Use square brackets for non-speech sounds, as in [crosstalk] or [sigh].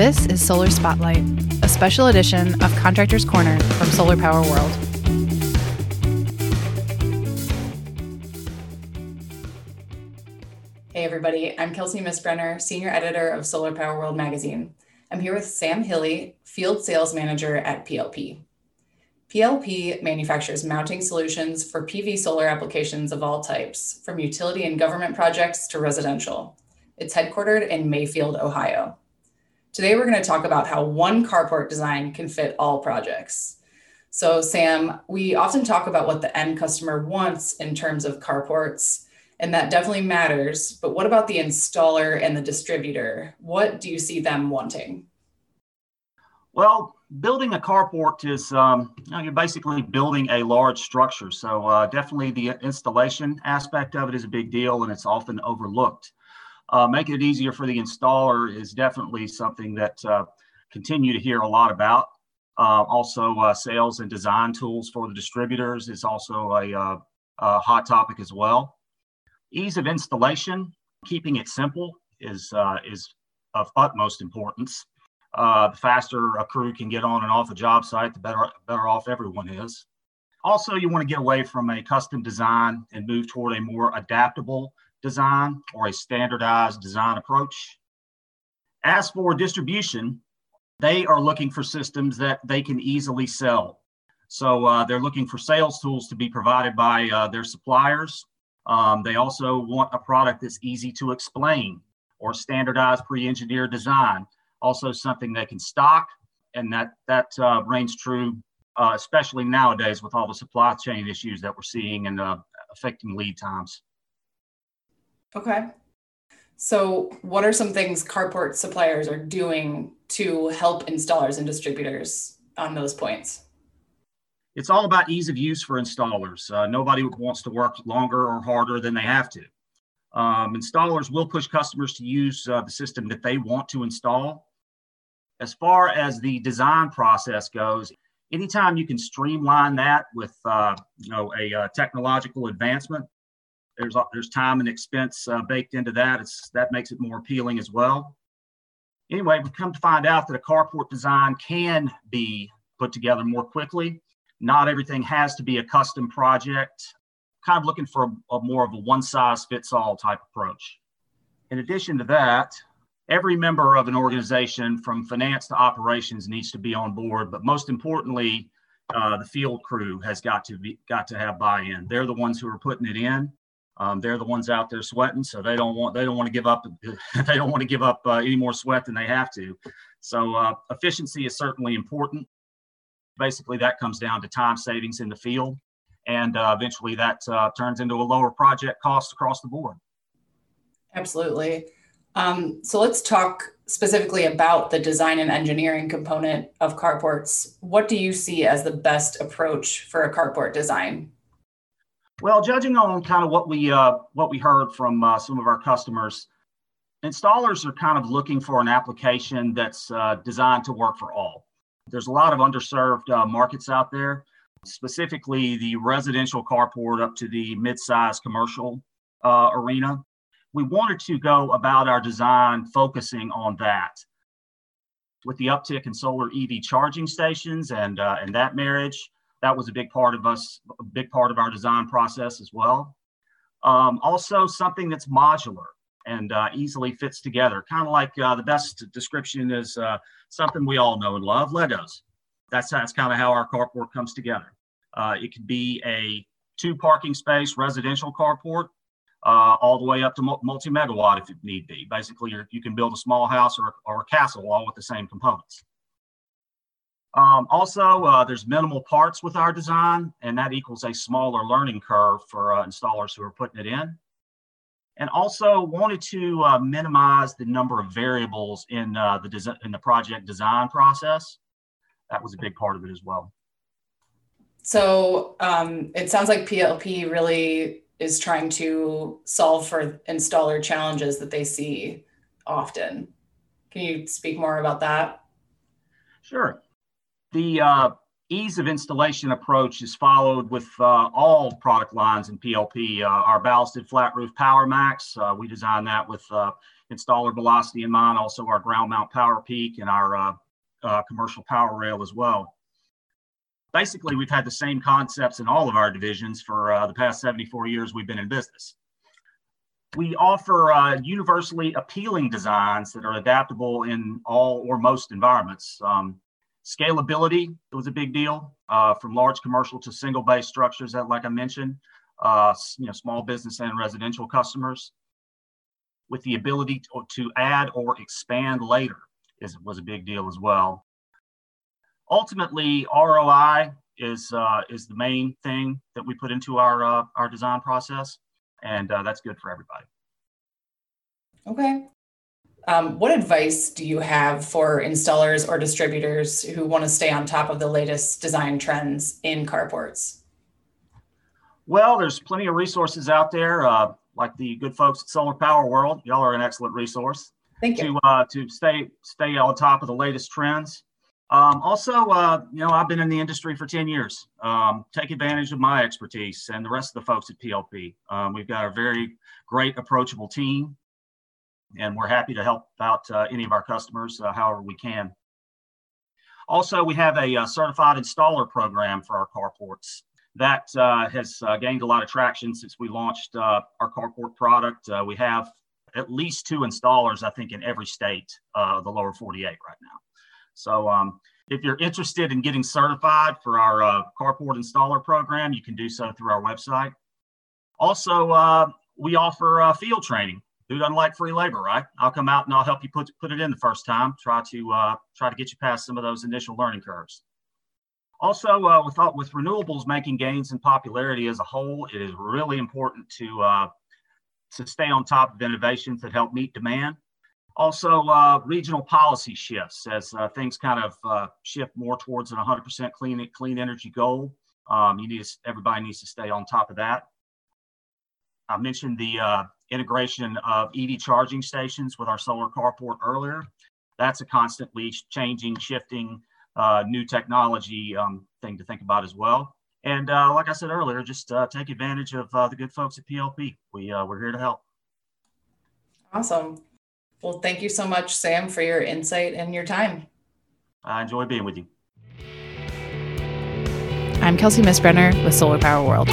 This is Solar Spotlight, a special edition of Contractors Corner from Solar Power World. Hey, everybody. I'm Kelsey Misbrenner, Senior Editor of Solar Power World magazine. I'm here with Sam Hilly, Field Sales Manager at PLP. PLP manufactures mounting solutions for PV solar applications of all types, from utility and government projects to residential. It's headquartered in Mayfield, Ohio. Today, we're going to talk about how one carport design can fit all projects. So, Sam, we often talk about what the end customer wants in terms of carports, and that definitely matters. But what about the installer and the distributor? What do you see them wanting? Well, building a carport is um, you know, you're basically building a large structure. So uh, definitely the installation aspect of it is a big deal, and it's often overlooked. Uh, making it easier for the installer is definitely something that uh, continue to hear a lot about. Uh, also, uh, sales and design tools for the distributors is also a, uh, a hot topic as well. Ease of installation, keeping it simple is is of utmost importance. Uh, the faster a crew can get on and off a job site, the better, better off everyone is. Also, you want to get away from a custom design and move toward a more adaptable design or a standardized design approach. As for distribution, they are looking for systems that they can easily sell. So uh, they're looking for sales tools to be provided by uh, their suppliers. Um, they also want a product that's easy to explain or standardized pre-engineered design also something they can stock, and that that uh, reigns true, uh, especially nowadays with all the supply chain issues that we're seeing and uh, affecting lead times. Okay. So, what are some things carport suppliers are doing to help installers and distributors on those points? It's all about ease of use for installers. Uh, nobody wants to work longer or harder than they have to. Um, installers will push customers to use uh, the system that they want to install. As far as the design process goes, anytime you can streamline that with uh, you know a uh, technological advancement, there's there's time and expense uh, baked into that. It's that makes it more appealing as well. Anyway, we've come to find out that a carport design can be put together more quickly. Not everything has to be a custom project. Kind of looking for a, a more of a one size fits all type approach. In addition to that, every member of an organization from finance to operations needs to be on board but most importantly uh, the field crew has got to be got to have buy-in they're the ones who are putting it in um, they're the ones out there sweating so they don't want they don't want to give up [laughs] they don't want to give up uh, any more sweat than they have to so uh, efficiency is certainly important basically that comes down to time savings in the field and uh, eventually that uh, turns into a lower project cost across the board absolutely um, so let's talk specifically about the design and engineering component of carports. What do you see as the best approach for a carport design? Well, judging on kind of what we uh, what we heard from uh, some of our customers, installers are kind of looking for an application that's uh, designed to work for all. There's a lot of underserved uh, markets out there, specifically the residential carport up to the mid-sized commercial uh, arena we wanted to go about our design focusing on that. With the uptick in solar EV charging stations and uh, and that marriage, that was a big part of us, a big part of our design process as well. Um, also, something that's modular and uh, easily fits together, kind of like uh, the best description is uh, something we all know and love, Legos. That's that's kind of how our carport comes together. Uh, it could be a two parking space residential carport uh, all the way up to multi megawatt if need be. Basically, you can build a small house or, or a castle all with the same components. Um, also, uh, there's minimal parts with our design, and that equals a smaller learning curve for uh, installers who are putting it in. And also wanted to uh, minimize the number of variables in uh, the design, in the project design process. That was a big part of it as well. So um, it sounds like PLP really is trying to solve for installer challenges that they see often. Can you speak more about that? Sure. The uh, ease of installation approach is followed with uh, all product lines in PLP. Uh, our ballasted flat roof Power Max, uh, we designed that with uh, installer velocity in mind, also our ground mount Power Peak and our uh, uh, commercial power rail as well. Basically, we've had the same concepts in all of our divisions for the past 74 years we've been in business. We offer universally appealing designs that are adaptable in all or most environments. Um, Scalability was a big deal uh, from large commercial to single base structures that, like I mentioned, uh, you know, small business and residential customers with the ability to, to add or expand later is, was a big deal as well. Ultimately, ROI is, uh, is the main thing that we put into our, uh, our design process, and uh, that's good for everybody. Okay. Um, what advice do you have for installers or distributors who want to stay on top of the latest design trends in carports? Well, there's plenty of resources out there, uh, like the good folks at Solar Power World. Y'all are an excellent resource. Thank you. To, uh, to stay stay on top of the latest trends. Um, also, uh, you know, I've been in the industry for 10 years. Um, take advantage of my expertise and the rest of the folks at PLP. Um, we've got a very great, approachable team and we're happy to help out uh, any of our customers uh, however we can. Also, we have a, uh, certified installer program for our carports. That uh, has uh, gained a lot of traction since we launched uh, our carport product. we have at least two installers, I think, in every state of the lower 48 right now. So um, if you're interested in getting certified for our carport installer program, you can do so through our website. Also, we offer field training who doesn't like free labor, right? I'll come out and I'll help you put put it in the first time. Try to uh, try to get you past some of those initial learning curves. Also, uh, with with renewables making gains in popularity as a whole, it is really important to uh, to stay on top of innovations that help meet demand. Also, uh, regional policy shifts as uh, things kind of uh, shift more towards an 100% clean clean energy goal. Um, you need to, everybody needs to stay on top of that. I mentioned the uh, integration of EV charging stations with our solar carport earlier. That's a constantly changing, shifting, uh, new technology um, thing to think about as well. And uh, like I said earlier, just uh, take advantage of uh, the good folks at PLP. We, uh, we're here to help. Awesome. Well, thank you so much, Sam, for your insight and your time. I enjoy being with you. I'm Kelsey Misbrenner with Solar Power World.